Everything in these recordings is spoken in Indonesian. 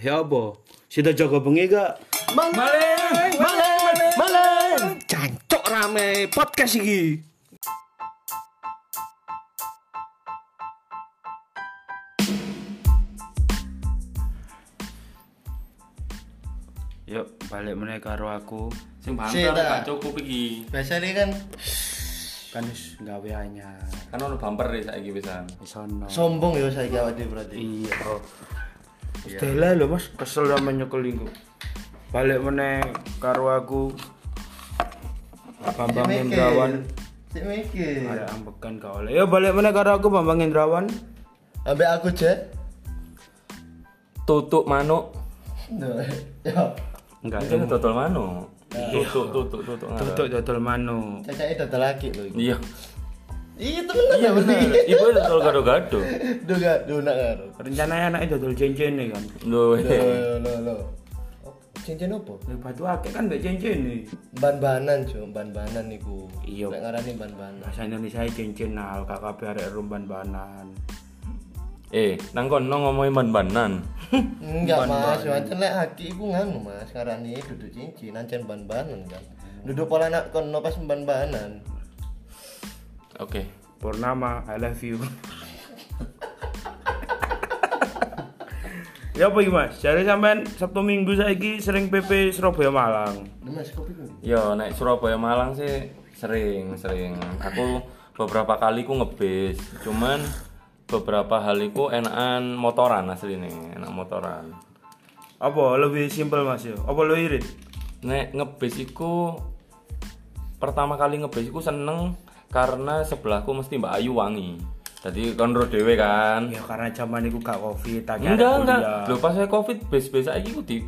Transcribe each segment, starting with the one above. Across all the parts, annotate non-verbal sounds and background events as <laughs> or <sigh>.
Ya apa? Sida jaga bengi gak? Maleng, maleng, maleng. Cancok rame podcast iki. Yuk, balik meneh karo aku. Sing bumper dah. gak cukup iki. Biasanya kan Kan wis gawe anyar. Kan ono bumper iki saiki pisan. Sombong ya saya awak dhewe berarti. Iya. Stella lho Mas, kesel sama nyekel. Balik meneh karo aku. Bambang. Indrawan. Sik mikir. Ada ambekan kau oleh. Ya balik meneh karo aku Bambang Indrawan. Ambek aku Jack. Tutuk manuk. Ya. Enggak. Ini dodol manuk. Tutuk, tutuk, tutuk. ngarep. Tutuk dodol manu. Cacake dodol lagi lho iki. Iya. Iya temenan Iya ya bener. Ibu dodol gado-gado. Duh gak duh nak karo. Rencananya anaknya dodol cincin nih kan. Loh. Loh loh loh. Oh, Cincin apa? Lha batu akeh kan mbek cincin nih. Ban-banan, Cuk. Ban-banan niku. Iya. Nek ngarani ban-banan. Bahasa Indonesia cincin nal KKP arek rumban banan. Eh, nang kono ngomongin ban-banan. Enggak, Mas. Wancen lek aki iku nganu, Mas. Ngarani duduk cincin, ancen ban-banan kan. Duduk pola nak kono pas ban-banan. Oke. Purnama, I love you. ya apa Mas? Jare sampean Sabtu Minggu saiki sering PP Surabaya Malang. Mas kopi ku. Yo, naik Surabaya Malang sih sering, sering. Aku beberapa kali ku ngebis, cuman beberapa hal iku enakan motoran asli nih, enak motoran. Apa lebih simpel Mas yo? Apa lo irit? Nek ngebis iku pertama kali ngebis iku seneng karena sebelahku mesti Mbak Ayu wangi. Jadi konro dhewe kan. Ya karena zaman itu gak covid, tak Enggak, enggak. Lho pas saya Covid bis-bis saiki ku di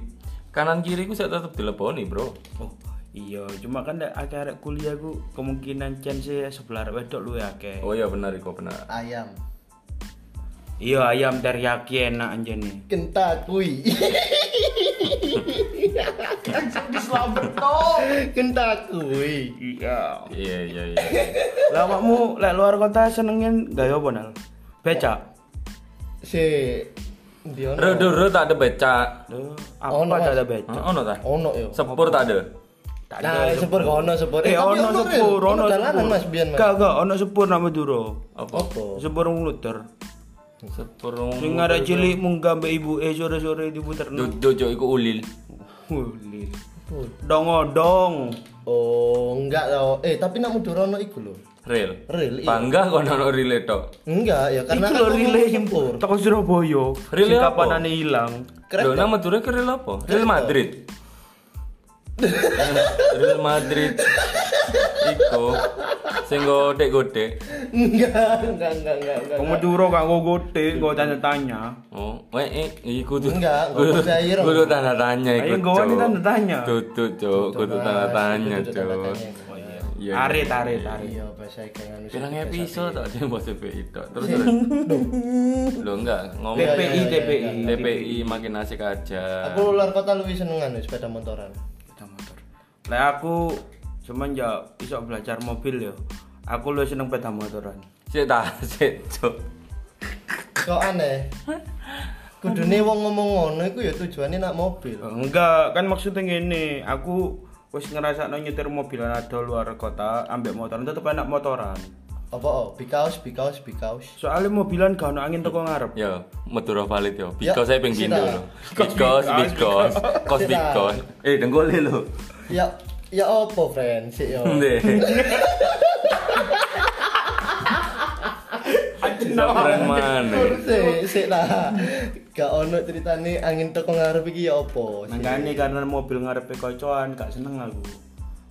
kanan kiri ku saya tetep dileboni, Bro. Oh iya, cuma kan arek kuliah ku kemungkinan chance sebelah wedok luwe akeh. Oh iya benar iku benar. Ayam. Iya ayam teriyaki enak anjene. Kentakui. Kentakui. Iya. Iya iya iya. Lah awakmu lek luar kota senengin gawe apa nal? Becak. Si Diono. Rodo tak ada becak. Duh, Ono, apa tak ada becak? Ono ta? Ono yo. Sepur tak ada. Tak Nah, sepur kok ono sepur. Eh tapi ono sepur, ono sepur. Mas biyen Mas. Gak gak ono sepur nama Duro. Apa? Apa? Sepur ngluter. Sepur. Sing arek cilik munggah mbek ibu eh sore-sore diputerno. Jojo iku ulil. Ulil. Dong-odong. Oh, enggak tau. Eh, tapi nak Mudurono iku lho. Real. Real iya. Bangga kok ono rile tok. Enggak ya karena kan lho relay sepur. toko Surabaya. Sing apa? kapanane ilang. Lho nang Madura ke Real apa? Real Madrid. <laughs> Real Madrid. Iku sing godek-godek. Enggak, enggak, enggak, enggak, enggak. Kamu duro gak gue gote, gue tanya-tanya. Oh, weh, eh, iku tuh. Enggak, enggak percaya, Rom. Kudu tanda tanya iku. Ayo, gua ini tanda tanya. Tutup, Cuk. Kudu tanda tanya, Itu tanda Cuk. tanya. Iya. Arit, arit, arit. Iya, bahasa kayak nganu. Pirang episode tak ada yang bahas TPI tok. Terus terus. Lo enggak ngomong Iya, TPI, TPI. TPI makin asik aja. Aku luar kota lebih senengan nih sepeda motoran. Sepeda motor. Lah aku semenjak iso belajar mobil ya. Aku lu seneng sepeda motoran. Sik ta, sik, Cuk. Kok aneh? Kudune wong ngomong ngono iku ya tujuannya nak mobil. Enggak, kan maksudnya gini, aku wis ngerasa nyetir mobilan ada luar kota, ambek motoran tetep enak motoran. Apa oh? Because, because, because. Soalnya mobilan gak ono angin teko ngarep. Yo, Madura valid yo. Ya, Because saya ping sita. pindo lho. Because, because, cause Sita. because. Eh, denggole lho. Ya, ya opo, friend? Sik yo. Ndek. Keren mana? Sik, sik lah. Gak ono ceritane angin teko ngarep iki ya opo? Makanya karena mobil ngarepe kocoan gak seneng aku.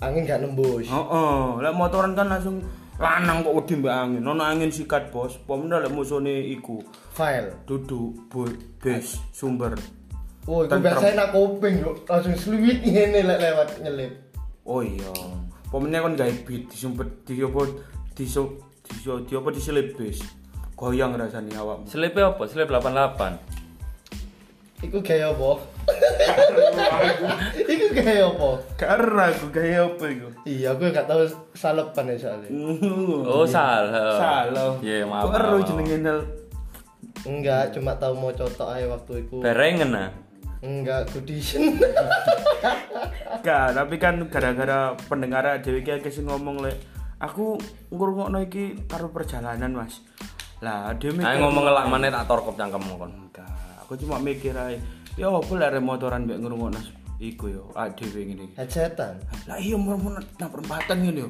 Angin gak nembus. Heeh, lek motoran kan langsung lanang kok wedi mbak angin. Ono angin sikat, Bos. Pomene lek musone iku File. duduk bu, bus sumber. Oh, Tentrem. biasanya nak kuping yo langsung sluwit ngene lek lewat nyelip. Oh iya. Pomene kan gawe beat disumpet di apa di so di so di apa. Goyang rasane awakmu. Slepe apa? Slip 88. Iku gaya apa? <laughs> Iku gaya apa? Karena aku gaya apa iku? Iya, aku gak tahu salepan ya soalnya. <laughs> Oh, salah. Salah. Iya, maaf. Kok ero maaf. jenenge Nel? Enggak, cuma tahu mau cotok aja waktu itu. Berengen ah. Enggak goodison. Gak, tapi kan gara-gara pendengar dhewe iki sing ngomong lek aku ngrungokno iki karo perjalanan, Mas. Lah, dhewe mikir Ayo ngomong ngelak maneh tak torkop cangkemmu kon. enggak. Aku cuma mikir ae, ya apa lek motoran mbek ngrungokno iku yo, awake dhewe ngene. Hajatan. Lah iya mau nang perempatan ngene yo.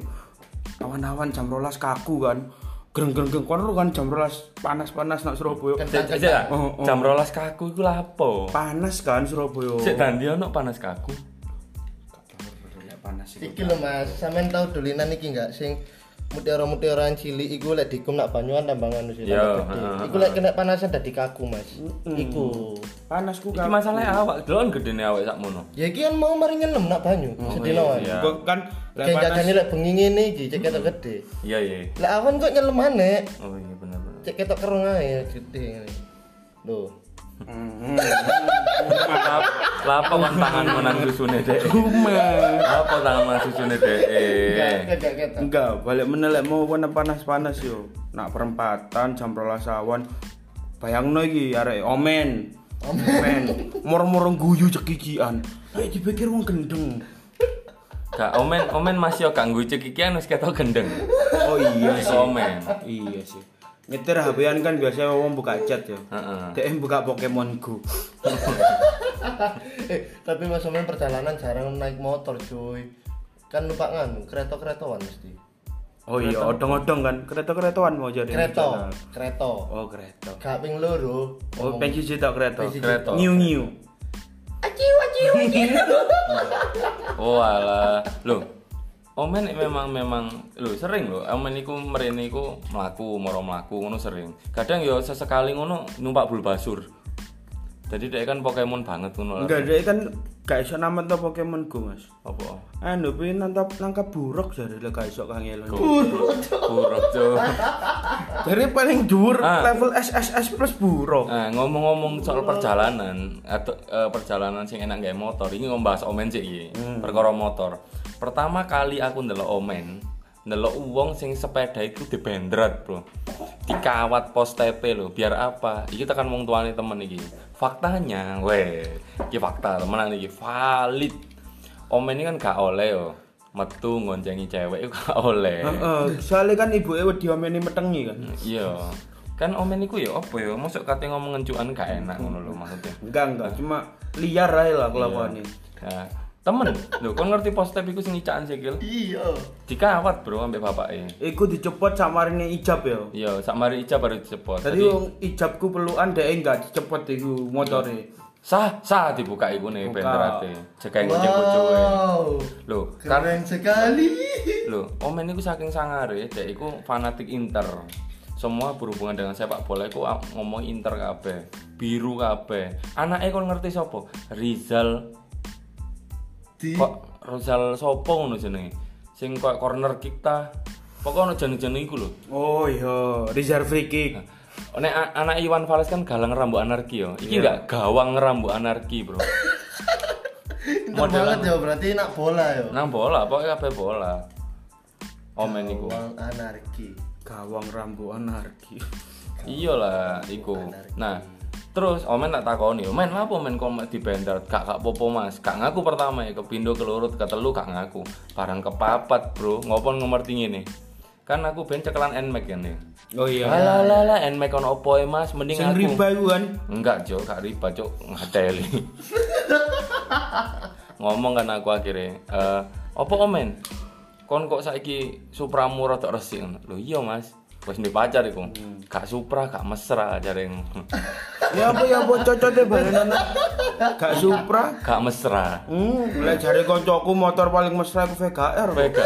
Awan-awan jam 12 kaku kan. Greng-greng kono kan jam 12 panas-panas nak Surabaya. Aja Oh, oh. jam 12 kaku iku lha apa? Panas kan Surabaya. Sik dandi ono panas kaku. Panas iku. Iki lho Mas, sampean tau dolinan iki enggak sing mutiara-mutiaraan cilik iku lek dikum nak banyuan tambangan sih. Iya, tambah gede. Iku lek kena panasan dadi kaku, Mas. Iku. Panasku Iki kan. masalahnya awak, delon gedene awak sakmono. Ya iki kan mau mari nyenem nak banyu sedina wae. iya. Kok kan lek Kayak panas. jagane lek bengi ngene iki cek ketok gede. Iya iya. Lek awan kok nyelem maneh. Oh iya bener bener. Cek ketok kerung ae gede ngene. Loh. Hmm. Lap, <laughs> lapa kan tangan menang susune dek. Apa tangan susune dek? Enggak enggak ketok. Enggak, balik meneh lek mau warna panas-panas yo. Nak perempatan jam 12 awan. Bayangno iki arek omen. Omen. Moro-moro guyu cekikian. Nek dipikir wong gendeng. Gak omen omen masih yo gak nggucek iki wis ketok gendeng. Oh iya sih. omen. Iya sih. Nyetir HP-an kan biasanya wong buka chat ya. Heeh. Dek buka Pokemon Go. <laughs> <laughs> eh, tapi Mas Omen perjalanan jarang naik motor, cuy. Kan numpak nganu, kereta-keretaan mesti. Oh iya, odong-odong kan. Kereta-keretaan mau jadi. Kereta, kereta. Oh, kereta. Gak ping loro. Oh, pensi cetak kereta. Pensi Kereta. Nyiu-nyiu. Aciu aciu aciu. <laughs> Oh alah. Loh. Omen memang memang lho sering lho. Omen iku mrene iku mlaku, moro mlaku ngono sering. Kadang yo sesekali ngono numpak bulbasur. Jadi dia kan Pokemon banget ngono. Enggak, dia kan gak iso namet to Pokemon Go, Mas. Apa? Anu pengen nangkap nangkap buruk jadi lah gak iso kangen. Buruk, Cuk. <laughs> Jadi paling dhuwur Ah. level SSS plus buruk. Nah, ngomong-ngomong soal perjalanan atau eh, perjalanan sing enak gawe motor, ini ngombahas omen sih iki. Perkara motor. Pertama kali aku ndelok omen, ndelok wong sing sepeda iku dibendrat, Bro. Dikawat pos TP lho, biar apa? Iki tekan wong tuane temen iki. Faktanya, weh, iki fakta temenan iki valid. Omen ini kan gak oleh yo. Metu ngoncengi cewek iku gak oleh. Heeh, soalnya kan ibuke wedi omeni metengi kan. Iya. Kan omen iku ya apa ya? Mosok kate ngomong ngencukan gak enak ngono lho maksudnya. Enggak, enggak, cuma liar ae lah kelakuannya. Ya, temen, lho kon ngerti postep iku sing icaan sikil? Iya. Dikawat bro ambek bapake. Iku dicepot samarine ijab ya. Iya, sak mari ijab baru disepot. Tadi wong ijabku pelukan dhek enggak dicepot iku motore. sah sah dibuka iku nih benderate. Jekeng ngocek bojoe. Wow. Lho, kan Keren sekali. lho, omen iku saking sangare, dek iku fanatik Inter. Semua berhubungan dengan sepak bola iku ah, ngomong Inter kabeh, biru kabeh. Anake kon ngerti sapa? Rizal Di kok Rizal sopo ngono jenenge? Sing kok corner kick ta? Pokoknya ono jeneng-jeneng iku lho. Oh iya, reserve free kick. nek a- anak Iwan Fals kan galang rambut anarki yo. Iki enggak gawang rambut anarki bro. Inter banget ya berarti nak bola ya. nang bola pokoknya kabeh bola. Omen iku. Uang anarki. Gawang rambu anarki. iya lah iku nah terus omen tak takoni omen apa omen kok di bender gak gak popo mas. Gak ngaku pertama ya kepindo kelurut ketelu gak ngaku. Barang kepapat bro. Ngopon ngerti ngene kan aku ben cekelan nmax kan ya? Oh iya. Alah alah alah nmax ono opo e mas? Mending Sing aku. riba kan. enggak cok gak riba cok ngateli. <laughs> Ngomong kan aku akhirnya eh apa omen kon kok saiki supramu rada resik? Lho iya mas wis di pacar iku gak supra gak mesra jareng Ya apa ya apa cocote bareng anak. Gak Supra. gak mesra Hmm, lek jare koncoku motor paling mesra iku VGR. Vega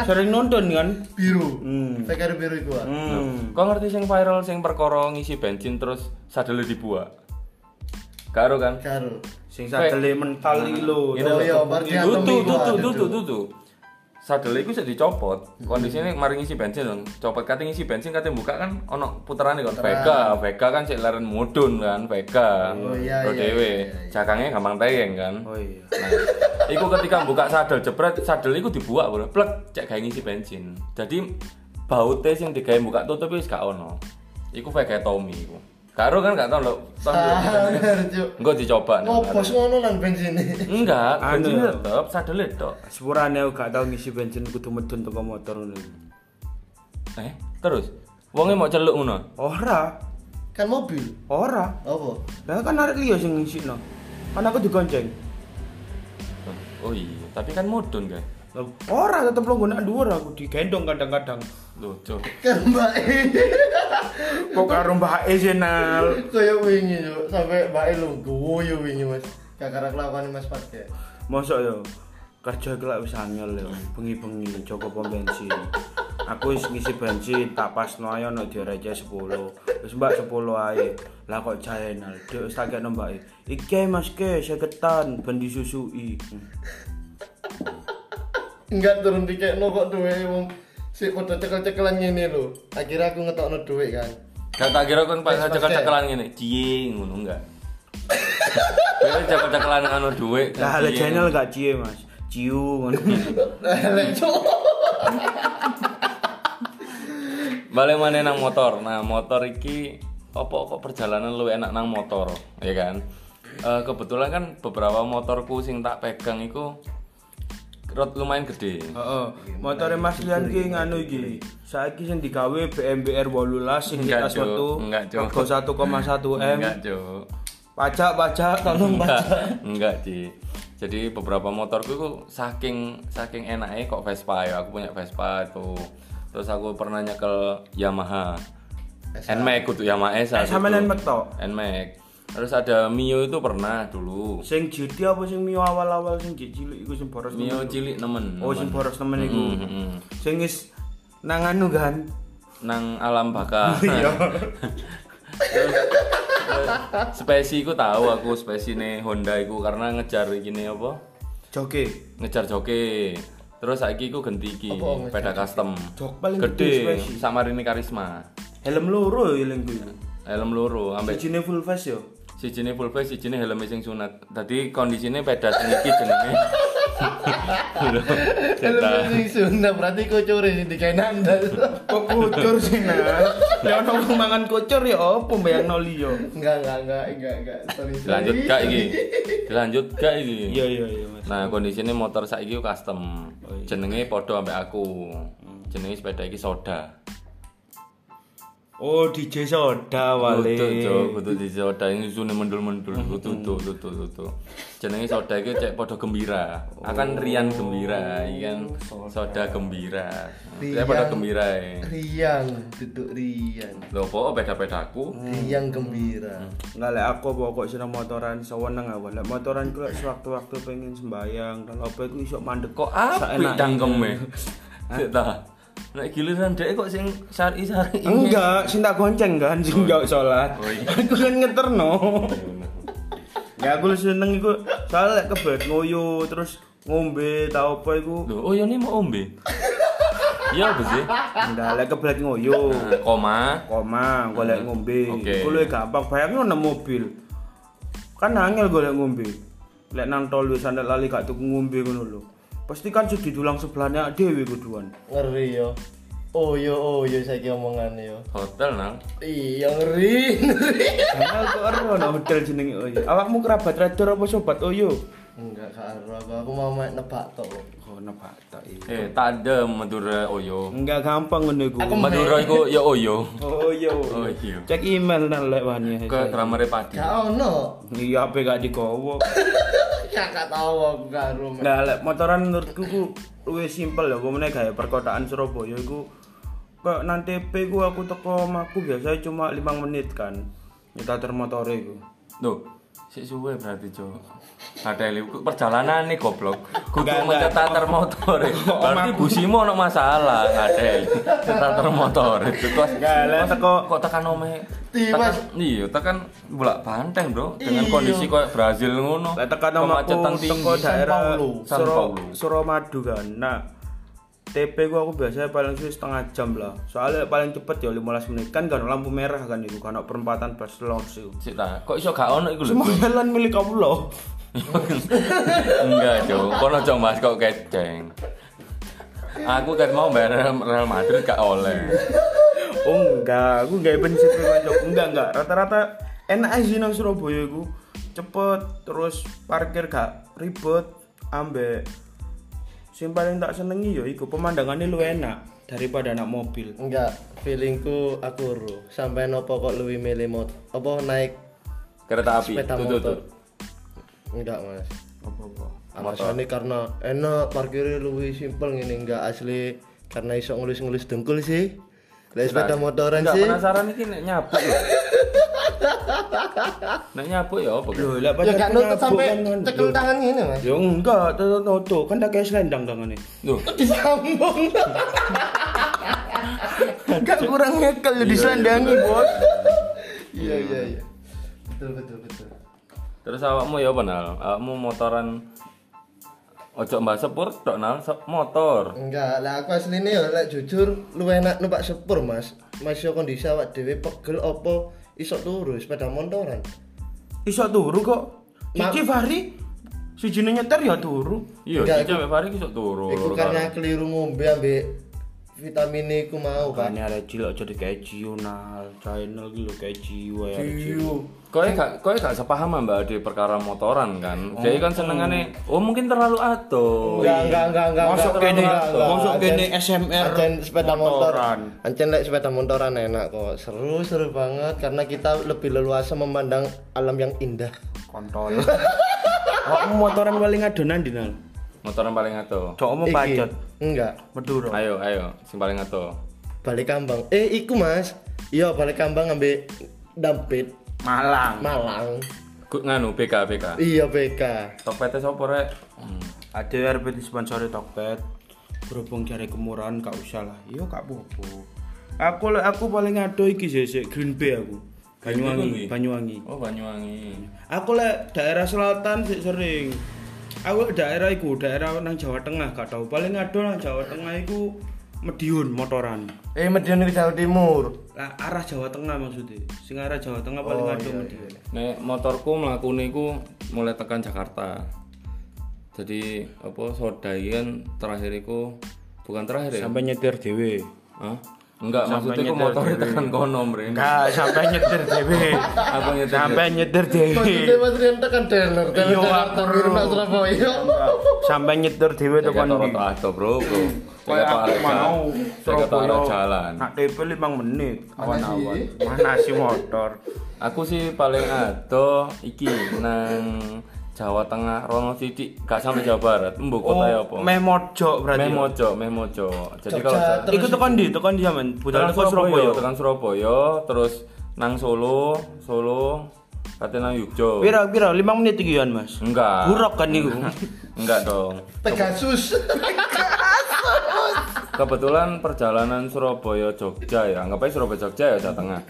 Sering nonton kan? Biru. Hmm. PKR biru iku. Hmm. kok ngerti sing viral sing perkara ngisi bensin terus sadele dibuat karo kan Karo. Sing sadele mental iki lho. Gitu Oh loh. iya, berarti sadel iku bisa dicopot kondisinya mari ngisi bensin dong copot kate ngisi bensin kate buka kan ono puterane kan Vega Vega kan sik leren mudun kan Vega Oh, iya, iya, dhewe iya, iya. cakangnya gampang teyeng kan Oh iya. Nah, iku ketika buka sadel jebret, sadel iku dibuak bro, plek cek gawe ngisi bensin. Jadi baute sing digawe buka tutup wis gak ono. Iku Vega Tommy iku. Karo kan gak tau lho. Sangar, Cuk. Engko dicoba. nih. Ngopos ngono lan bensin <laughs> Enggak, bensin tetep sadele tok. Sepurane aku gak tau ngisi bensin kudu medun teko motor ngono. iku. Eh, terus wonge mau celuk ngono. Ora, Kan mobil. ora. Apa? Lah kan arek liya sing ngisino. Kan aku digonceng. Oh iya, tapi kan mudun kan. Lah, Ora tetep longgonan dhuwur aku digendong kadang-kadang. Loh, Cuk. Kan Mbak E. Kok karo Mbak E senal. Kayak wingi Cuk, sampai Mbak E lu guyu wingi Mas. Kakak kelakuan Mas Pakai. Mosok yo kerja iki lak wis angel yo, bengi-bengi Joko pom bensin. Aku wis ngisi bensin tak pasno ayo nek direce 10. Wis Mbak 10 ae. Lah kok jaenal, Dek wis tak kene Mbak. E. Iki Mas ke seketan ben disusui. Enggak turun dikekno kok duwe wong sik padha cekel-cekelan ngene lho. Akhirnya aku ngetokno duit kan. Gak tak kira kan pas cekel-cekelan ngene, cie ngono enggak. <laughs> Kowe cekel-cekelan anu dhuwit. Lah le channel gak cie Mas. Ciu ngono. <laughs> Balik mana nang motor. Nah, motor iki apa kok perjalanan lu enak nang motor, ya kan? Eh, kebetulan kan beberapa motorku sing tak pegang iku rot lumayan gede. Heeh. Motore Mas Lian ki nganu iki. Saiki sing digawe BMBR 18 sing Enggak, kita Cuk. suatu Enggak, Cuk. rego 1,1 M. Enggak, Cuk. Pajak pajak tolong Enggak, pajak. <laughs> enggak, Ci. Jadi beberapa motorku itu saking saking enaknya kok Vespa ya. Aku punya Vespa itu. Terus aku pernah nyekel Yamaha. Nmax kudu Yamaha S. Eh, sama Nmax tok? Nmax. Terus ada Mio itu pernah dulu. Sing GT apa sing Mio awal-awal sing cilik iku sing boros Mio nemen. cilik nemen. Oh sing nemen. boros temen iku. Mm, mm, mm. Sing wis nang anu kan. Nang alam baka. <laughs> Iya. Spesi ku tahu aku spesi nih Honda iku karena ngejar gini apa? Joke. Ngejar joki. Terus saiki ku ganti iki peda custom. Jok paling gede sama Rini Karisma. Helm loro ya lingku iku. Helm loro ambek Sijine full face yo. Sijine full face, sijine helm sing sunat. Dadi kondisine peda sing iki jenenge. <laughs> Cetak. sing Sunda berarti kucure sing dikenan. Kok kucur sih nah. Ya ono mangan kucur ya apa bayangno liya. Enggak, enggak, enggak, enggak, enggak. Sorry. Dilanjut gak iki? Dilanjut gak iki? Iya iya iya Mas. Nah, kondisinya motor saiki ku custom. Oh, iya. Jenenge padha ambek aku. Jenenge sepeda iki soda. Oh DJ soda wale. Cuk, kudu di soda ini sune mendul-mendul. Kudu, kudu, kudu, kudu. Jenenge soda iki cek padha gembira. Akan Rian gembira, iki kan soda gembira. Dia pada gembira ya. Riang, duduk riang. Lho, kok beda-bedaku? Riang gembira. Nggak lek aku pokok seneng motoran sewenang aku. Lek motoran ku lek sewaktu-waktu pengen sembayang, kalau apa iku iso mandek Kok apik Saenake. cangkeme? <laughs> Sik ta. Nek giliran dhek kok sing sari-sari. Enggak, sing tak gonceng kan sing jauh salat. Oh, iya. Aku kan ngeterno. Ya aku seneng iku soalnya lek kebet ngoyo terus ngombe tau apa iku. Lho, oh ya ini mau ombe. Iya apa sih? Enggak lek kebet ngoyo. Nah, koma. Koma, golek ngombe. Oke. Iku luwih gampang. Bayangno nang mobil. Kan angel golek ngombe. Lek nang tol wis sandal lali gak tuku ngombe ngono lho. Pasti kan sudah dulang sebelahnya dhewe kuduan. Ngeri yo. Oh yo, oh yo saiki omongane yo. Hotel nang. Iya ngeri, <laughs> ngeri. Ero nang hotel jenenge Oyo. Awakmu kerabat radar apa sobat Oyo? Enggak karo aku, aku mau main nebak tok. Oh, nebak tak iki. Eh, tak ada Madura Oyo. Enggak gampang ngono iku. Aku Madura iku ya Oyo. Oh iya. Oh iya. Cek email nang lek wani. Ke Kramare Padi. Gak ono. Iya apa gak digowo. <laughs> Ya gak tahu aku karo. Nah, lek motoran menurutku ku luwih simpel ya, pemene gaya perkotaan Surabaya iku kok nang TP ku aku teko omahku biasanya cuma 5 menit kan. Nyetar motore iku. Loh, sik suwe berarti, Cok. Ada perjalanan nih goblok. Kudu mencetar motor. Berarti busimo ono masalah, ada. Cetar motor itu kok. Enggak, Kok tekan ome? Tiwas. Tekan- Iya, tekan bolak banteng, Bro. Dengan Iya. kondisi kayak Brazil ngono. lek tekan omahku teko tinggi. daerah. Suramadu kan. Nah, TP ku aku biasanya paling suwe setengah jam lah. Soalnya paling cepet ya 15 menit kan kan lampu merah kan iku kan perempatan bus lors iku. Sik ta, kok iso gak ono iku lho. Semua jalan milik kamu loh. Enggak, Cok. Kono aja Mas kok keceng. Aku kan mau bayar Real Madrid gak oleh. Oh enggak, aku enggak kanca. Enggak enggak, rata-rata enak aja sih nang Surabaya iku. Cepet terus parkir gak ribet ambek sing paling tak senengi ya iku pemandangannya lu enak daripada anak mobil. Enggak, feelingku aku ro. Sampai nopo kok luwi milih mot apa naik Kereta api. sepeda Tuh, tuh, tuh. motor. Enggak, Mas. Apa-apa. Alasannya karena enak parkirnya lebih simpel gini enggak asli karena iso ngelus-ngelus dengkul sih. Lah sepeda motoran Enggak sih. penasaran iki nek nyapu ya. <laughs> nek nyapu ya apa? Loh, lah Ya gak nutut sampai kan, kan. cekel Loh, tangan gini, Mas. Ya enggak, tuh tuh tuh kan tak kayak selendang tangannya. Loh, <laughs> Disambung. <laughs> Gak kurang nyekel jadi sandangi, Bos. Iya, iya, iya. Betul, betul, betul. terus awakmu ya apa nal? Awakmu motoran Ojo mbak sepur tok nal se- motor. Enggak, lah aku asline ya lek jujur lu enak numpak sepur, Mas. Mas yo kondisi awak dhewe pegel opo iso turu sepeda motoran. Iso turu kok. Iki Fahri si jenenge nyetir ya turu. Iya, Enggak, si cewek Fari iso turu. Iku karena keliru ngombe ambek vitamin iku mau. Makanya ada cilok jadi kayak Cional, channel gitu kayak jiwa ya. Ciu. Kowe gak kowe gak sepaham Mbak di perkara motoran kan. Jadi kan senengane oh mungkin terlalu atuh. Enggak, enggak, enggak, enggak. Masuk kene, masuk kene SMR Ancen sepeda motor. motoran. Ancen lek sepeda motoran enak kok. Seru, seru banget karena kita lebih leluasa memandang alam yang indah. Kontol. <laughs> Oh, motoran paling adonan di nal. Motoran paling atuh. Cok mau Iki. pacot. Enggak. Madura. Ayo, ayo, sing paling atuh. Balik kambang. Eh, iku Mas. Iya, balik kambang ambek dampit Malang. Malang. Ku nganu BK BK. Iya, BK. Topete sapa rek? Hmm. Ada RP di sponsori Tokped. Berhubung cari kemurahan gak usah lah. Iya gak apa-apa. Aku aku paling ado iki sih sih, Green Bay aku. Banyuwangi? Banyuwangi. Oh, Banyuwangi. Aku lek daerah selatan sih sering. Aku daerah iku, daerah nang Jawa Tengah gak tau. Paling ado nang Jawa Tengah iku Medion motoran. Eh, Medion ke Jawa Timur. Lah arah Jawa Tengah maksudnya. Sing arah Jawa Tengah paling Oh, ado iya, Medion. Nek motorku mlakune iku mulai tekan Jakarta. Jadi apa sodai kan terakhir iku bukan terakhir ya? Sampai nyetir dhewe. Hah? Enggak, Sampai maksudnya motornya dhewe. tekan kono, Bre. Enggak, sampai nyetir dhewe. Apa nyetir? Sampai nyetir Maksudnya dhewe. Mas Rian tekan dealer, dealer Iya, Pak Surabaya. Sampai nyetir dhewe tekan ndi. rata bro, bro. Kata aku mau arah jalan. Nak TP 5 menit awan-awan. Mana sih motor? Aku sih paling ado iki nang Jawa Tengah, Rono Sidik, gak sampai Jawa Barat. Mbok kota ya apa? Meh mojo berarti. Meh Mojo, Meh Mojo. Jadi kalau terus Iku tekan di, tekan di zaman. Budal Surabaya, Surabaya. tekan Surabaya, terus nang Solo, Solo, kate nang Yogyo. Pira pira 5 menit iki Mas. Enggak. Buruk kan niku. <laughs> Enggak dong. Pegasus. Kebetulan perjalanan Surabaya Jogja ya, anggap aja Surabaya Jogja ya Jawa Tengah.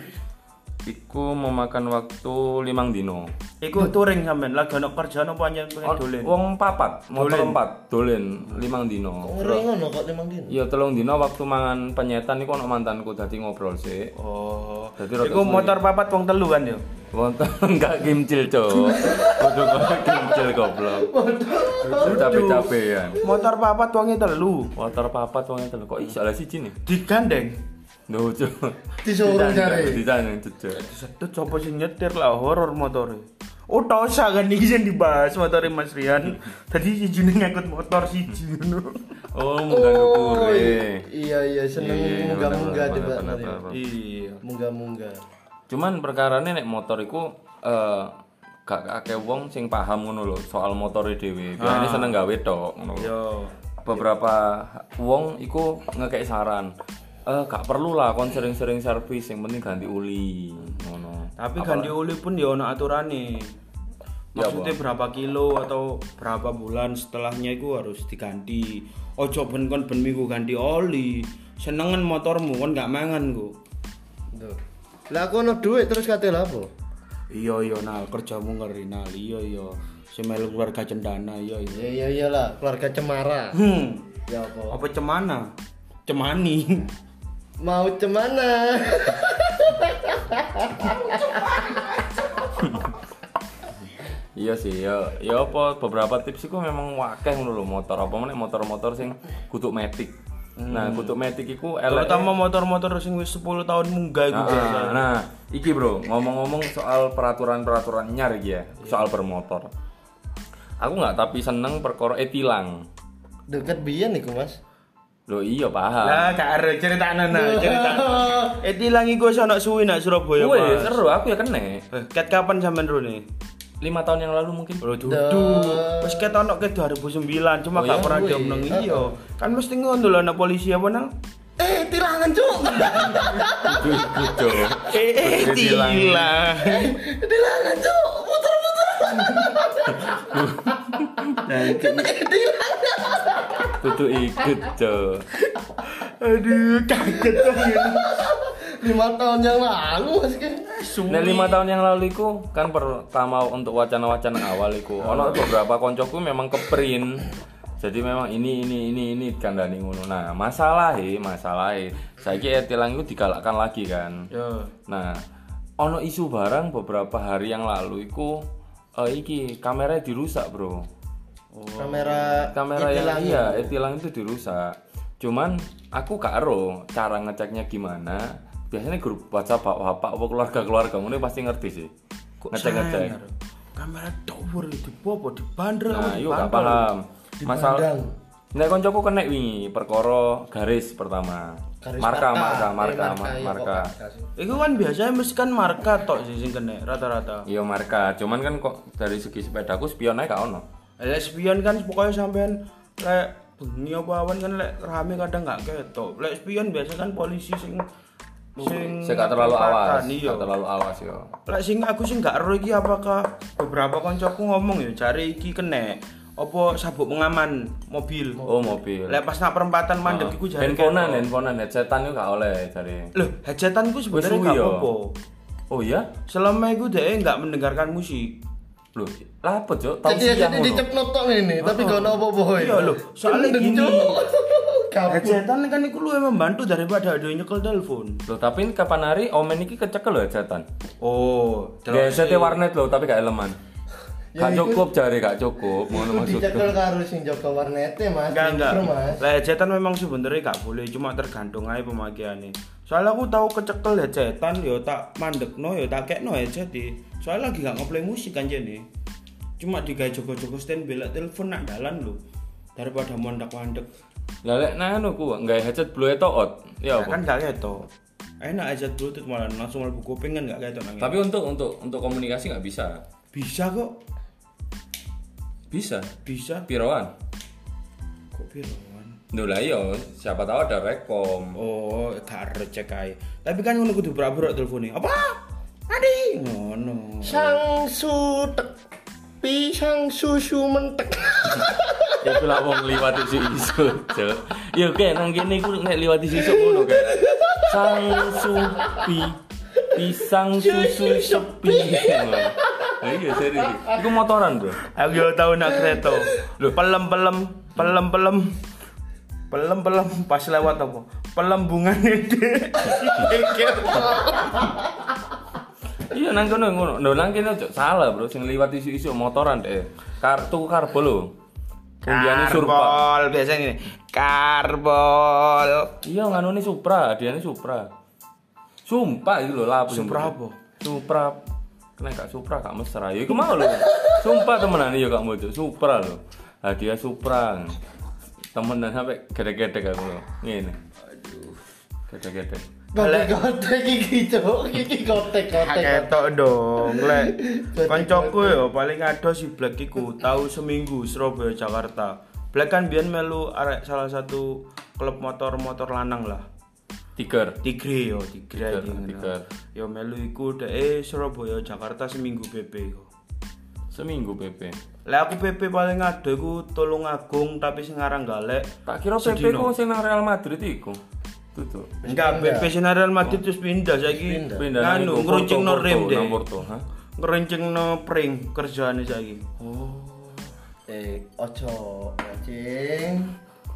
Iku memakan waktu limang dino. Iku touring sampean lagi ana kerjaan apa anjen pengen dolen. Wong papat, motor empat, dolen limang dino. Ngeri ngono kok limang dino. Iya telung dino waktu mangan penyetan iku ono mantanku dadi ngobrol sih. Oh. Dadi Iku motor papat wong telu kan yo. Wonten <laughs> enggak kimcil, Cok. Kudu kok <laughs> kimcil goblok. Capek-capean. Motor papat wonge telu. Motor papat wong telu kok iso lah siji nih. Digandeng. Duh, Cok. Disuruh cari. Ditanya, Cok. Setut coba sing nyetir lah horor motore. Oh tosa kan iki sing dibahas motore Mas Rian. Tadi siji ngangkut motor siji ngono. Oh, munggah nukure. Iya iya seneng Iya, munggah-munggah bener. Iya. Munggah-munggah. Cuman perkarane nek motor iku eh gak akeh wong sing paham ngono lho soal motore dhewe. Biasane Ah. seneng gawe tok ngono. lho. Yo. Beberapa wong iku ngekek saran. Eh gak perlu lah kon sering-sering servis, yang penting ganti uli ngono. Tapi ganti oli pun ya ono aturane. Ya, Maksudnya berapa kilo atau berapa bulan setelahnya itu harus diganti. Ojo ben kon ben minggu ganti oli. Senengan motormu kon gak mangan ku. Tuh. Lah aku ono duit terus kate lha apa? Iya iya nal kerjamu ngeri nal iya iya. Semelu keluarga cendana iya iya. Ya iya iyalah keluarga cemara. Hmm. Ya apa? Apa cemana? Cemani. <laughs> Mau cemana? Iya sih, ya ya apa beberapa tips iku memang wakeh ngono lho motor. Apa meneh motor-motor sing kudu metik. Nah, kutuk metik iku elek. Terutama motor-motor sing wis 10 tahun munggah iku biasa. Ah, nah, iki bro, ngomong-ngomong soal peraturan-peraturan nyar iki ya, soal bermotor. Aku nggak tapi seneng perkara etilang. Deket biyen iku, Mas. Loh iya paham. Lah gak ada cerita nah cerita. Eh tilang iku wis ana suwi nak Surabaya. Wih, Mas. seru aku ya kena. Eh, ket kapan sampean Rune? Lima tahun yang lalu mungkin. Bro dudu. Wis ket ono ket 2009, cuma Oh, gak iya? pernah Wih, diomong iya. Kan mesti ngono lho anak polisi apa nang? Eh, tilangan, Cuk. <laughs> Eh, eh Kudu tilang. tilang. tilangan, Cuk. Muter-muter. Kena tilangan. Kudu ikut, Cok. Aduh, kaget tuh. Lima tahun yang lalu, Mas. Nah, lima tahun yang lalu iku kan pertama untuk wacana-wacana awal iku. Ono beberapa koncoku memang keprint. Jadi memang ini ini ini ini kandani ngono. Nah, masalah masalah saiki etilang itu digalakkan lagi kan. Yo. Nah, ono isu barang beberapa hari yang lalu iku eh, iki kameranya dirusak, Bro. Kamera Kamera yang tilang iya, etilang itu dirusak. Cuman aku gak ero cara ngeceknya gimana. Biasanya grup WhatsApp bapak apa keluarga-keluarga ngono pasti ngerti sih. Kok Ngecek-ngecek. sangar? Kamera tower di popo di bandrel Nah, yuk gak bandrel? paham. Masalah. Nek koncoku kena wingi perkara garis pertama. Garis marka, marka. marka, Eh, marka, marka, ma- iya, marka. marka sih. Iku kan biasanya mesti kan marka tok sih sing kena rata-rata. Iya marka, cuman kan kok dari segi sepedaku spion ae gak ono. Lek spion kan pokoknya sampean lek bengi apa awan kan lek rame kadang gak ketok. Lek spion biasa kan polisi sing sing Saya gak terlalu awas, iya. gak terlalu awas yo. Lek sing aku sing gak ero iki apakah beberapa koncoku ngomong ya cari iki kena apa sabuk pengaman mobil. Oh mobil. Lek pas nak perempatan mandek iku jare handphonean, handphonean, headsetan yo gak oleh cari. Loh, headsetan ku sebenarnya gak ya? apa-apa. Oh iya? Selama itu dia nggak mendengarkan musik. Loh, lah apa, Cok? Tahu Jadi ya jadi ngono. dicep notok ini, tapi gak ono apa-apa. Iya loh, soalnya gini. Headsetan kan itu lu emang membantu daripada ada nyekel telepon. Loh, tapi ini kapan hari omen iki kecekel lho headsetan. Oh, headsetnya warnet loh, tapi gak elemen. <laughs> Ya, Gak cukup jari, gak cukup. <laughs> Ngono maksudku. Dicekel karo sing jaga warnete, Mas. Enggak enggak. Lah headsetan memang sebenarnya gak boleh, cuma tergantung aja pemakaiannya. Soalnya aku tahu kecekel headsetan yo tak mandekno yo tak kekno di. Soalnya lagi gak ngeplay musik kan jadi. Cuma digawe jogo-jogo stand bela telepon nak dalan lho. Daripada mondak-mandek. Lah lek nah anu ku nggak headset blue itu out. Ya Ya apa? kan gak ketok. Enak headset bluetooth malah langsung mlebu kuping kan gak ketok nang. Tapi untuk untuk untuk komunikasi nggak bisa. bisa kok. Bisa. Bisa. Piroan. Kok piroan? Duh lah iya, siapa tahu ada rekom. Oh, gak recek ae. Tapi kan ngono kudu berabrak teleponnya. Apa? Adi, ngono. Sang sutek pisang susu mentek. <laughs> Iku lah wong liwat isu isu, Cuk. Ya kayak nang kene iku nek liwat isu isu ngono kayak. Sang supi pisang susu sepi. Nah, iya serius. Iku motoran, Bro. Aku yo tau nak kereta. Lho, pelem-pelem, pelem-pelem. Pelem-pelem pas lewat apa? Pelembungan ide. <laughs> Iya nang kono ngono. Lho nang kene ojo salah, Bro. Sing liwat isu-isu motoran deh. Kartu karbo lho. Undiane. Karbol biasanya ini. Karbol. Iya nganune Supra, diane Supra. Sumpah iki lho lapo Supra apa? Supra. Kena gak Supra gak mesra. Ya iku mau lho. Sumpah temenan ya gak mau Supra lho. Hadiah Supra. Temenan sampai gede-gede aku lho. Ngene. Aduh. Gede-gede. Gotek-gotek iki, Cuk. Iki gotek-gotek. Ketok dong, lek <laughs> koncoku yo paling ado si Black iku tahu seminggu Surabaya Jakarta. Black kan biyen melu arek salah satu klub motor-motor lanang lah. Tiger. Tigre yo, Tigre Tiger, iki. Tiger. Yo melu iku dhek Surabaya Jakarta seminggu PP yo. Seminggu PP. Lek aku PP paling ado iku Tulung Agung tapi sing aran galek. Tak kira PP ku sing nang Real Madrid iku. Tutup. Enggak, PP Senaran Madrid terus pindah saiki. Pindah Anu, ngeruncing no rem Porto, deh. nang Porto, ha? Ngeruncing no pring kerjaane saiki. Eh, ojo mancing.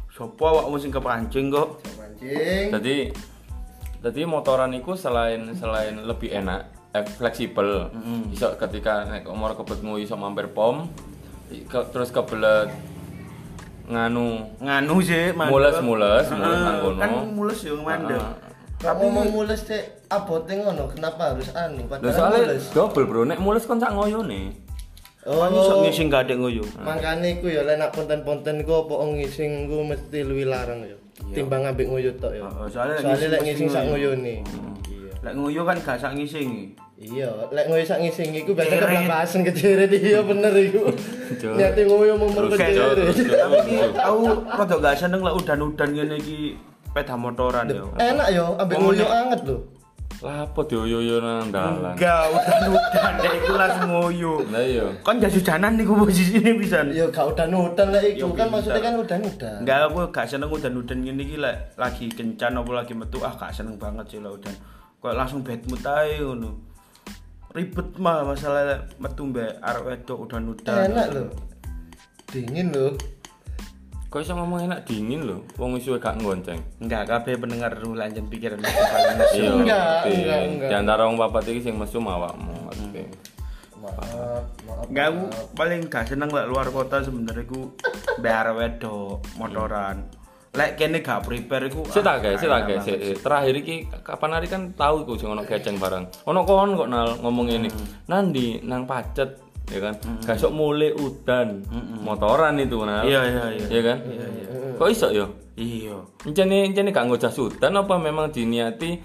Sopo awakmu sing kepancing kok? Ojo mancing. Jadi jadi motoran itu selain selain lebih enak, eh, fleksibel. Iso ketika nek umur kebetmu iso mampir pom, ke- terus kebelet nganu nganu sih mandek. Mules, mules, mules Heeh, nang kono. kan mules yo mandek. Kamu mau mules cek abote ngono, kenapa harus anu? Padahal soalnya mules. double bro, nek mules kon sak ngoyone. kan iso Oh, ngising gak ada nguyu makane iku ya lek nak konten-konten ku apa ngising ku mesti luwih larang ya. Timbang ambek nguyut tok ya. Soalnya lek ngising ngising sak nguyu. Iya. lek nguyu kan gak sak ngising Iya, lek ngoyo sak ngising iku biasa keblabasan kejeret iya bener iku. <laughs> Niate ngoyo memper Oke, kejeret. aku rada gak seneng lek udan-udan ngene iki sepeda motoran yo Enak yo, ambek ngoyo nek- anget lho. Lapo dioyo-yo nang dalan. enggak udan-udan <laughs> dek iku langsung nguyu Lah iya. kan jas hujanan niku posisine pisan Yo gak udan-udan lek iku kan bisa. maksudnya kan udan-udan. Enggak, aku gak seneng udan-udan ngene iki lek lagi kencan apa lagi metu ah gak seneng banget sih lah udan. Kok langsung bad mood ae ngono. Ribet mah masalah metu mbek arek wedok udan-udan. Enak lho. Dingin lho. Kok iso ngomong enak dingin lho, wong wis suwe gak ngonceng. Enggak, kabeh pendengar dulu lanjut pikiran paling. Iya. Enggak, enggak, enggak. Di antara wong papat iki sing mesum awakmu. Maaf, maaf. Enggak, aku paling gak seneng lek luar kota sebenarnya ku arek wedok motoran. Lek kene gak prepare iku Sik ah, tak guys, sik gak tak sik, sik. Terakhir iki kapan hari kan tahu iku sing ono geceng barang. Ono kon kok nal ngomong ini. Nandi nang pacet ya kan. Gak sok mulai udan. Motoran itu nal. Iya, iya, iya. Iya kan? Kok iso yo? Iya. Encene encene gak nggo jas udan apa memang diniati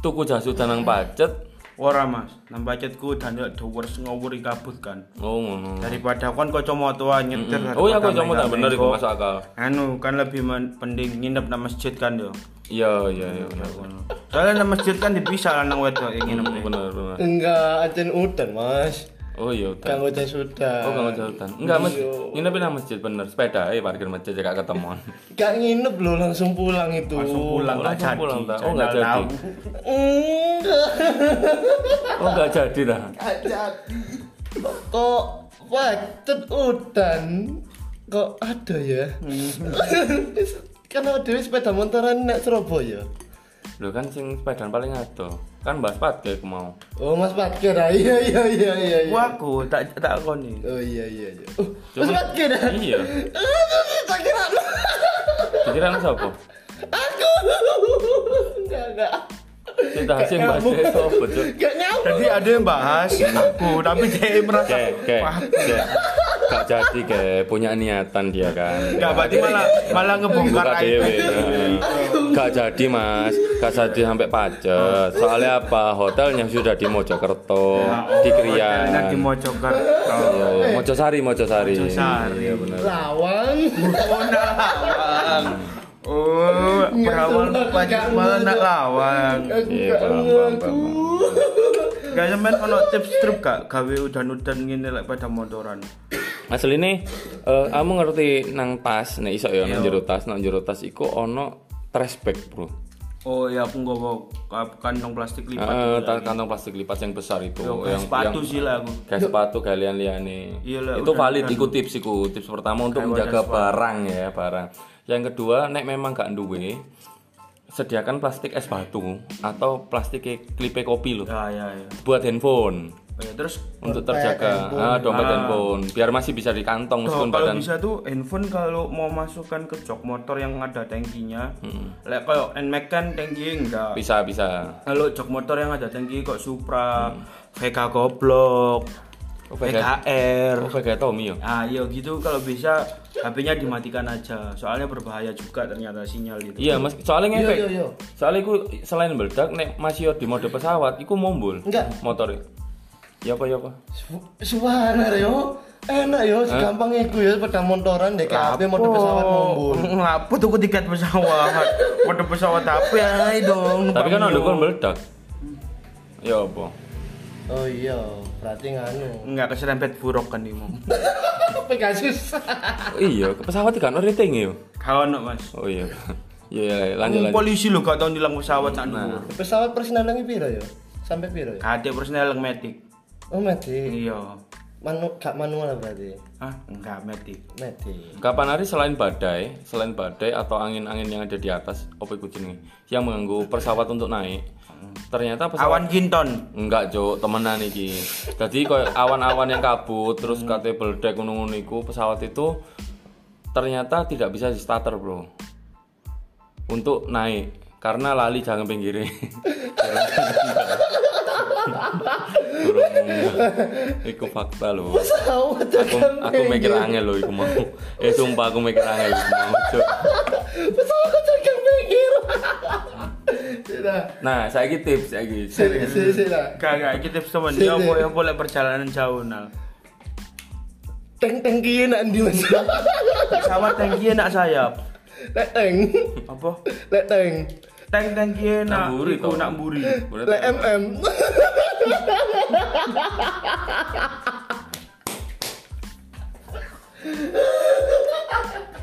tuku jas udan nang pacet? Ora Mas, nang pacetku dan lek dhuwur ngawuri kabut kan. Oh ngono. Daripada kon kocomota nyetir. Oh ya kok daripada kamu tak bener itu mengko. masuk akal. anu kan lebih penting nginep nang masjid kan yo Iya iya iya soalnya nang masjid kan dipisah lanang wedok yang nginep Bener bener. Enggak, ajen udan, Mas. Oh iya udah. Kanggo jas. Oh kamu jalan. Enggak mas. Nginep nang masjid bener. Sepeda eh parkir masjid gak ketemu. <laughs> Gak nginep lho, langsung pulang itu. langsung pulang langsung gak jadi pulang, <laughs> tak? Oh, Jangan nggak jadi. Enggak. Oh enggak jadi dah. Gak jadi. Kok pacet udan? Kok ada ya? <laughs> Karena dewe sepeda motoran nek Surabaya. Lho kan sing sepedaan paling ado. Kan Mbak Pat kayak mau. Oh, Mas Patker. ah. Iya iya iya iya. iya. Wah, aku tak tak koni Oh iya iya iya. Oh, Mas Cuma- Patker. ah. Iya. <laughs> Tak kira lu. Pikiran sapa? Aku. Enggak enggak. Kita sing bahas nyambung. jadi ada yang bahas aku tapi dia merasa wah kayak gak jadi kayak punya niatan dia kan. Gak berarti malah malah ngebongkar dewe. Nah, Gak jadi mas, gak jadi sampai pacet. Soalnya apa? Hotelnya sudah di Mojokerto, di Hotelnya Krian. di Mojokerto. Iya, iya. Mojosari, Mojosari. Mojosari. Iya benar. Lawang. Oh, nak lawang. Oh, berawal pajak mana lawang. Iya, paham, paham. Gak sampean ono tips trip gak gawe udan-udan ngene lek pada motoran. Asli nih, eh, kamu ngerti nang tas, nek iso ya nang Iya. jero tas, nang jero tas iku ono trash bag, Bro. Oh ya aku nggawa ka- kantong plastik lipat. Eh, lagi. kantong plastik lipat yang besar itu, Yo, yang kayak sepatu yang- sih lah aku. kayak sepatu kalian liane. Iya lah, itu udah- valid, iku tips iku. Tips pertama untuk menjaga barang ya, barang. Yang kedua, nek memang gak duwe, sediakan plastik es batu atau plastik klipe kopi loh Ya ya ya. buat handphone Oh, ya, terus untuk terjaga handphone. ah, dompet Ah. handphone biar masih bisa di kantong Tuh, meskipun kalau badan bisa tuh handphone kalau mau masukkan ke jok motor yang ada tangkinya, lek kalau Nmax kan tangki enggak. bisa bisa Kalau jok motor yang ada tangki kok Supra, VK goblok, Oh, VK. VKR. oh kayak Tommy ya Ah, iya gitu kalau bisa HP-nya dimatikan aja. Soalnya berbahaya juga ternyata sinyal itu. iya mas soalnya Iya ngefek iya iya. soalnya iku selain meledak nek masih di mode pesawat iku mumbul Enggak. motor ya apa ya apa Su- Suwana yo. Enak yo, segampang iku ya sepeda motoran dek HP mode pesawat mumbul. Ngapa tuh tiket pesawat? Mode pesawat apa ae dong. tapi kan ada Yo. kan meledak ya apa Oh iya, berarti nganu. Enggak keserempet buruk kan imu. <laughs> Pegasus. iya ke pesawat kan rating ya Kawan Mas. oh iya iya lanjut Wong lanjut polisi lo gak tau nilang pesawat sak dhuwur. pesawat personalnya piro ya? Sampai piro ya? Kade personel medik. Oh, medik. Iya. Manu gak manual berarti. Hah? Enggak medik. Medik. Kapan hari selain badai, selain badai atau angin-angin yang ada di atas, apa itu jenenge? Yang mengganggu pesawat untuk naik. Ternyata pesawat Awan kinton. enggak, Cuk, temenan iki. Jadi kayak awan-awan yang kabut terus kate bledek ngono-ngono iku pesawat itu ternyata tidak bisa di starter bro untuk naik karena lali jangan munggah. <laughs> Iku fakta loh. Pesawat Aku, aku mikir angel loh iku mau. Eh sumpah aku mikir angel pesawat tekan pinggir. Nah, saya tips saya sini lah. Gak gak kita tips temen. Sini. Ya apa ya boleh perjalanan jauh nal. Teng teng kieu nak ndi Mas? Pesawat tangki nak sayap. Lek teng. Apa? Lek teng. Tank tangki nak iku toh. nak Lek tak? MM.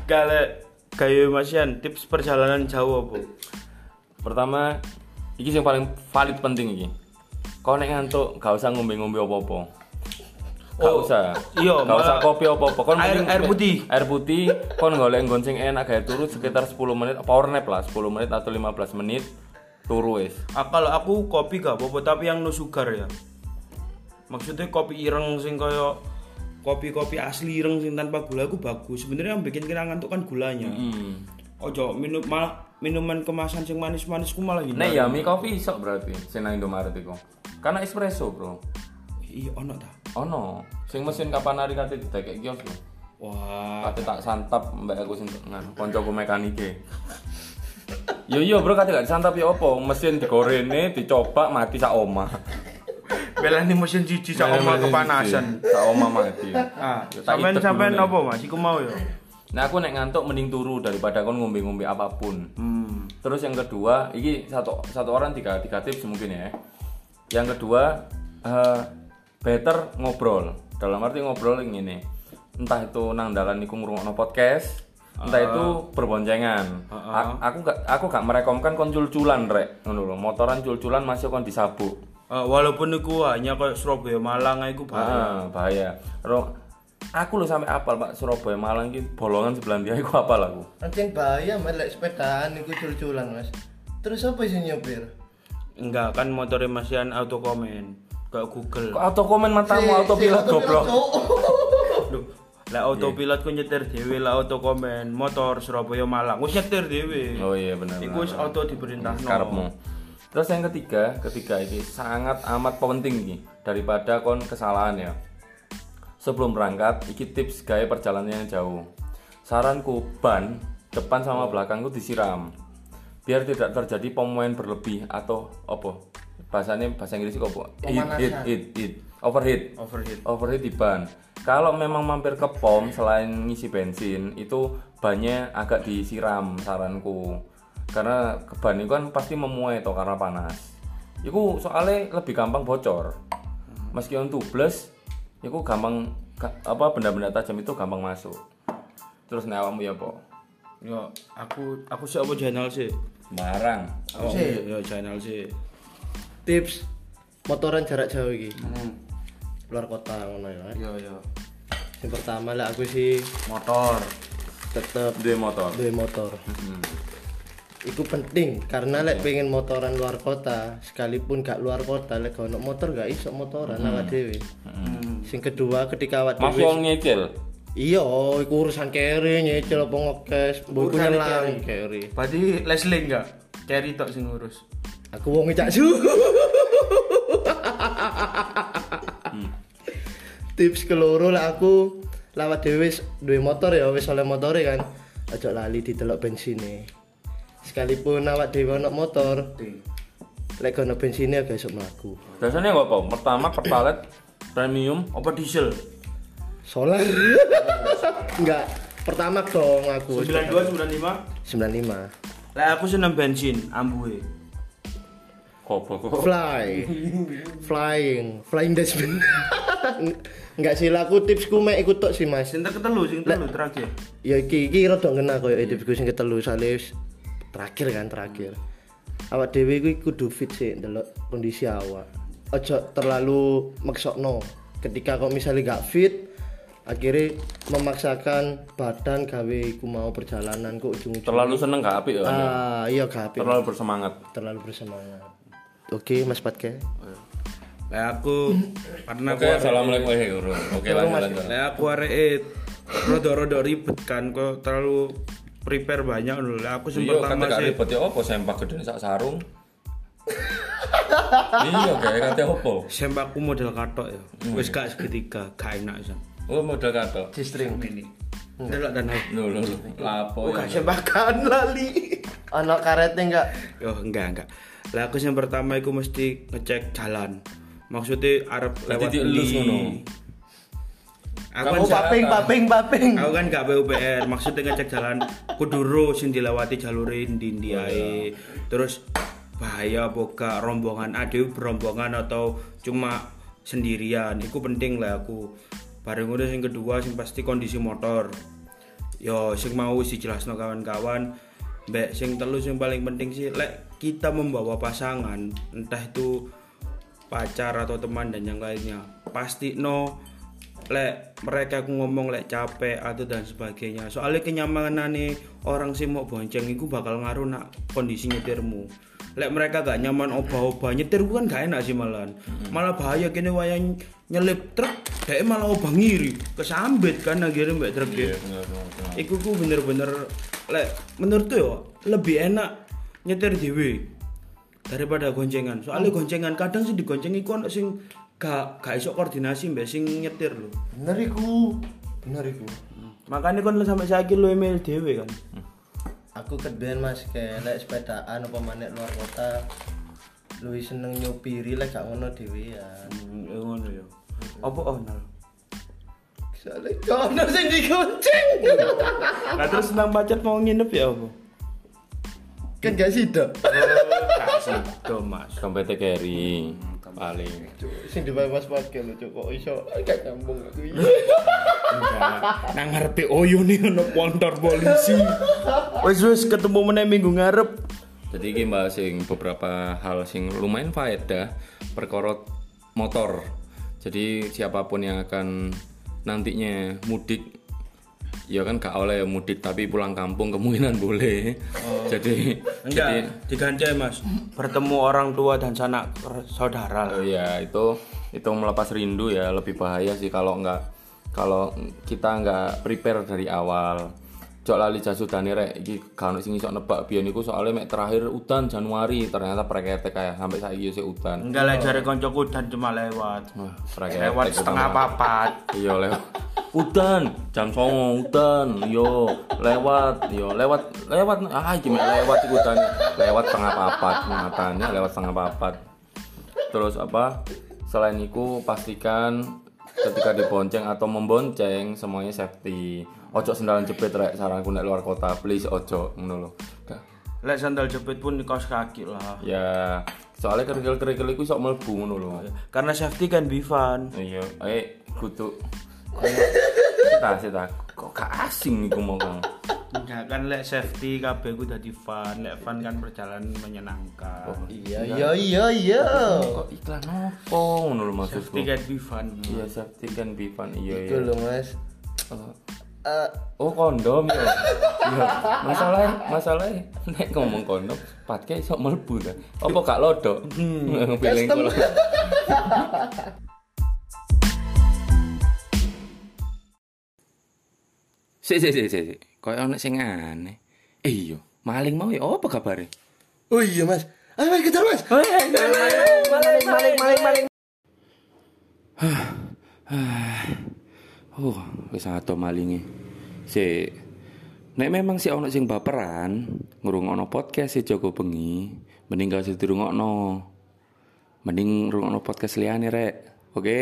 Kalau kayak Masian tips perjalanan jauh apa? Pertama, iki yang paling valid penting iki. Kau nek ngantuk, gak usah ngombe-ngombe apa-apa. Gak Oh, usah. iya, gak usah kopi apa-apa. Kon Air- air putih. Air putih, kon golek nggon sing enak gawe turu sekitar 10 menit, power nap lah, 10 menit atau 15 menit turu wis. Ah, kalau aku kopi gak apa-apa tapi yang no sugar ya. Maksudnya kopi ireng sing kaya kopi-kopi asli ireng sing tanpa gula aku bagus. Sebenarnya yang bikin kita ngantuk kan gulanya. Hmm. Ojo minum malah minuman kemasan sing manis-manis ku malah Nek ya mie kopi iso berarti sing nang Indomaret iku. Karena espresso, Bro. Iya ono ta. Ono, sing mesin kapan hari kate didekek kios lho. Wah, Kate tak santap mbak aku sing ngan koncoku mekanike. Yo yo bro kate gak disantap ya apa? Mesin digorene, dicoba mati sak omah. belani mesin cici sak omah kepanasan. Sak omah mati. Ah, Yo, tak sampean sampean apa Mas? Iku mau ya. Nah aku nek ngantuk mending turu daripada kon ngombe-ngombe apa pun. Hmm. Terus yang kedua, ini satu satu orang tiga tiga tips mungkin ya. Yang kedua, eh, better ngobrol. Dalam arti ngobrol yang ini. Entah itu nang dalan iku ngrungokno podcast, entah itu berboncengan. A- aku gak aku gak merekomkan kon cul-culan rek, ngono lho. Motoran cul-culan masih kon disabuk. Ah, walaupun iku hanya kayak Surabaya Malang iku bahaya. Ah, bahaya. Aku lo sampai apal Pak Surabaya Malang iki bolongan sebelah dia iku apal aku. Anjing bahaya mas lek sepedaan iku cul-culan mas. Terus apa sih nyopir? Enggak kan motornya Masian auto komen kayak Google. Kok auto komen matamu auto pilot goblok. <laughs> Loh, lah autopilot ku nyetir dhewe lah auto komen motor Surabaya Malang. Wis nyetir dhewe. Oh iya benar. Iku wis auto diperintahno. karepmu. Terus yang ketiga, ketiga ini sangat amat penting nih daripada kon kesalahan ya. Sebelum berangkat, iki tips gaya perjalanan yang jauh. Saranku ban depan sama belakangku disiram. Biar tidak terjadi pemuaian berlebih atau apa? Bahasanya bahasa Inggris itu apa? Heat, heat, heat, heat. Overheat. Overheat. Overheat di ban. Kalau memang mampir ke pom selain ngisi bensin itu bannya agak disiram saranku. Karena ban itu kan pasti memuai toh karena panas. Iku soalnya lebih gampang bocor. Meski untuk tubles, itu gampang ga- apa benda-benda tajam itu gampang masuk. Terus nek awakmu ya, Po? Yo, aku aku sih apa channel sih? Barang. Oh, sih. yo channel sih. Tips motoran jarak jauh iki. Hmm. Luar kota ngono ya. Yo yo. Yang pertama lah aku sih Motor. tetep Duwe motor. duwe motor. Hmm. Itu penting karena lek pengen motoran luar kota, sekalipun gak luar kota lek ono motor gak iso motoran awak dhewe. Hmm. Sing kedua ketika awak Mas dhewe wong nyicil. Iya, iku urusan kere nyicil apa ngekes, mbok Urusan nyelang kere. kere. Berarti Leslie enggak? Carry tok sing ngurus. Aku wong cak su. Tips keloro lah aku lawat dhewe wis duwe motor ya wis oleh motore kan. Aja lali didelok bensine. Sekalipun awak dhewe ono motor, lek ono bensine gak iso mlaku. Biasanya nggak apa? Pertama pertalite premium Apa diesel? Solar. <laughs> Enggak, pertama dong aku. 92 95. 95. Lah aku seneng bensin, ambuhe. goblok kok. Fly. <laughs> Flying, flying dustbin. <laughs> Enggak sih lah aku tipsku mek ikut tok sih Mas. Sing ketelu, sing ketelu terakhir. Ya iki iki rada ngena koyo tipsku sing ketelu soalnya wis terakhir kan terakhir. Awak dhewe kuwi kudu fit sih ndelok kondisi awak. Ojo terlalu maksokno. Ketika kok misalnya gak fit akhirnya memaksakan badan gawe iku mau perjalanan kok ujung-ujung Terlalu seneng gak apik ya. ah iya gak apik. Terlalu bersemangat. terlalu bersemangat. Oke, Mas Patke. Lah aku karena Oke, aku assalamualaikum eh urun. Oke lanjut lanjut. lah aku arek rada-rada ribet kan kok terlalu prepare banyak dulu lah aku Iya, pertama kata gak sih ribet ya apa sempak gede sak sarung. iya, kayak kate apa? sembakku model katok ya wis gak segitiga gak enak san Oh, model kato. G-string. ini delok dan Lho, lho. Lapo oh ya. gak sembakan lali Ono karetnya enggak? oh enggak enggak lah aku yang pertama aku mesti ngecek jalan maksudnya arep lewat ngono. Aku Kamu kan Paping, paping, paping. aku kan gak PUPR maksudnya ngecek jalan kuduro sing dilewati jalurin di ndi ae. Terus bahaya gak rombongan ada berombongan atau cuma sendirian. Itu penting lah aku. Bareng udah yang kedua sing pasti kondisi motor. Yo sing mau sih jelas kawan-kawan mbak sing telu sing paling penting sih lek kita membawa pasangan entah itu pacar atau teman dan yang lainnya pasti no lek mereka aku ngomong lek capek atau dan sebagainya. Soalnya kenyamanan nih orang sih mau bonceng itu bakal ngaruh nak kondisi nyetirmu. Lek mereka gak nyaman obah-obah nyetir kan gak enak sih malahan. Malah bahaya kini wayang nyelip truk dia malah obah ngiri kesambet kan akhirnya mbak truk Iya, ya bener, bener. Iku ku bener-bener lek menurutku yo lebih enak nyetir dhewe daripada goncengan. Soalnya goncengan kadang sih digonceng iku ono sing gak gak iso koordinasi mbek sing nyetir lho. Bener iku. Bener iku. Makanya kon sampai saiki lu email dhewe kan. Aku keduen Mas kayak lek sepedaan apa manek luar kota. Luwih seneng nyopiri lek gak ngono dhewean. Hmm, ya ngono yo. Apa ono? Soalnya gak ono sing digonceng. <laughs> Lah terus nang pacar mau nginep ya apa? kan gak sida. Gak sih, Mas. Dompetnya carry paling. Sing di Mas pakai lho Cuk. kok iso gak nyambung. Enggak. Nang ngarepe Oyo nih ono kantor polisi. Wis wis ketemu meneh minggu ngarep. Jadi iki mbak sing beberapa hal sing lumayan faedah perkara motor. Jadi siapa pun yang akan nantinya mudik ya kan gak oleh mudik tapi pulang kampung kemungkinan boleh. Jadi jadi Enggak, diganti Mas. Bertemu orang tua dan sanak saudara. Oh ya itu itu melepas rindu ya lebih bahaya sih kalau nggak kalau kita nggak prepare dari awal. Cok lali jasudane rek iki gak sing iso nebak biyen iku soalnya mek terakhir udan Januari ternyata prekete kayak sampai saiki sih udan. Enggak lah jare koncoku dan cuma lewat. Wah, Lewat setengah papat. <laughs> Iya lewat. Udan jam songo udan. Yo lewat. Yo lewat. Lewat. Ah iki mek lewat iku udan. Lewat setengah papat matanya lewat setengah papat. Terus apa? Selain itu pastikan ketika dibonceng atau membonceng semuanya safety. Ojo sendalan jepit rek. Saranku nek luar kota please ojo ngono lho. Lek sandal jepit pun di kaos kaki lah. ya soalnya kerikil-kerikil iku sok mlebu ngono lho. Karena safety kan Bivan. iya eh kudu kita sih kok gak asing iku mau kang Enggak kan lek safety kabeh ku dadi fun. Lek fun kan perjalanan menyenangkan. Iya iya iya iya. kok iklan opo ngono lho maksudku Safety kan Bivan. iya safety kan be fun iya iya lho Mas. Oh. Eh, Oh kondom ya. Iya. Masalah masalah nek ngomong kondom patke iso mlebu ta. Apa gak lodok? Hmm. Feeling custom. <laughs> kula. Si si si si. si. Kayak ana sing aneh. Eh iya, maling mau ya apa kabare? Oh iya Mas. Ayo Mas kejar Mas. Maling maling maling maling. <sighs> Oh, wis ato malinge. Si Nek memang si ono sing baperan, ngrungokno podcast si Joko Bengi, mending gak usah dirungokno. Mending ngrungokno podcast liyane rek. Oke?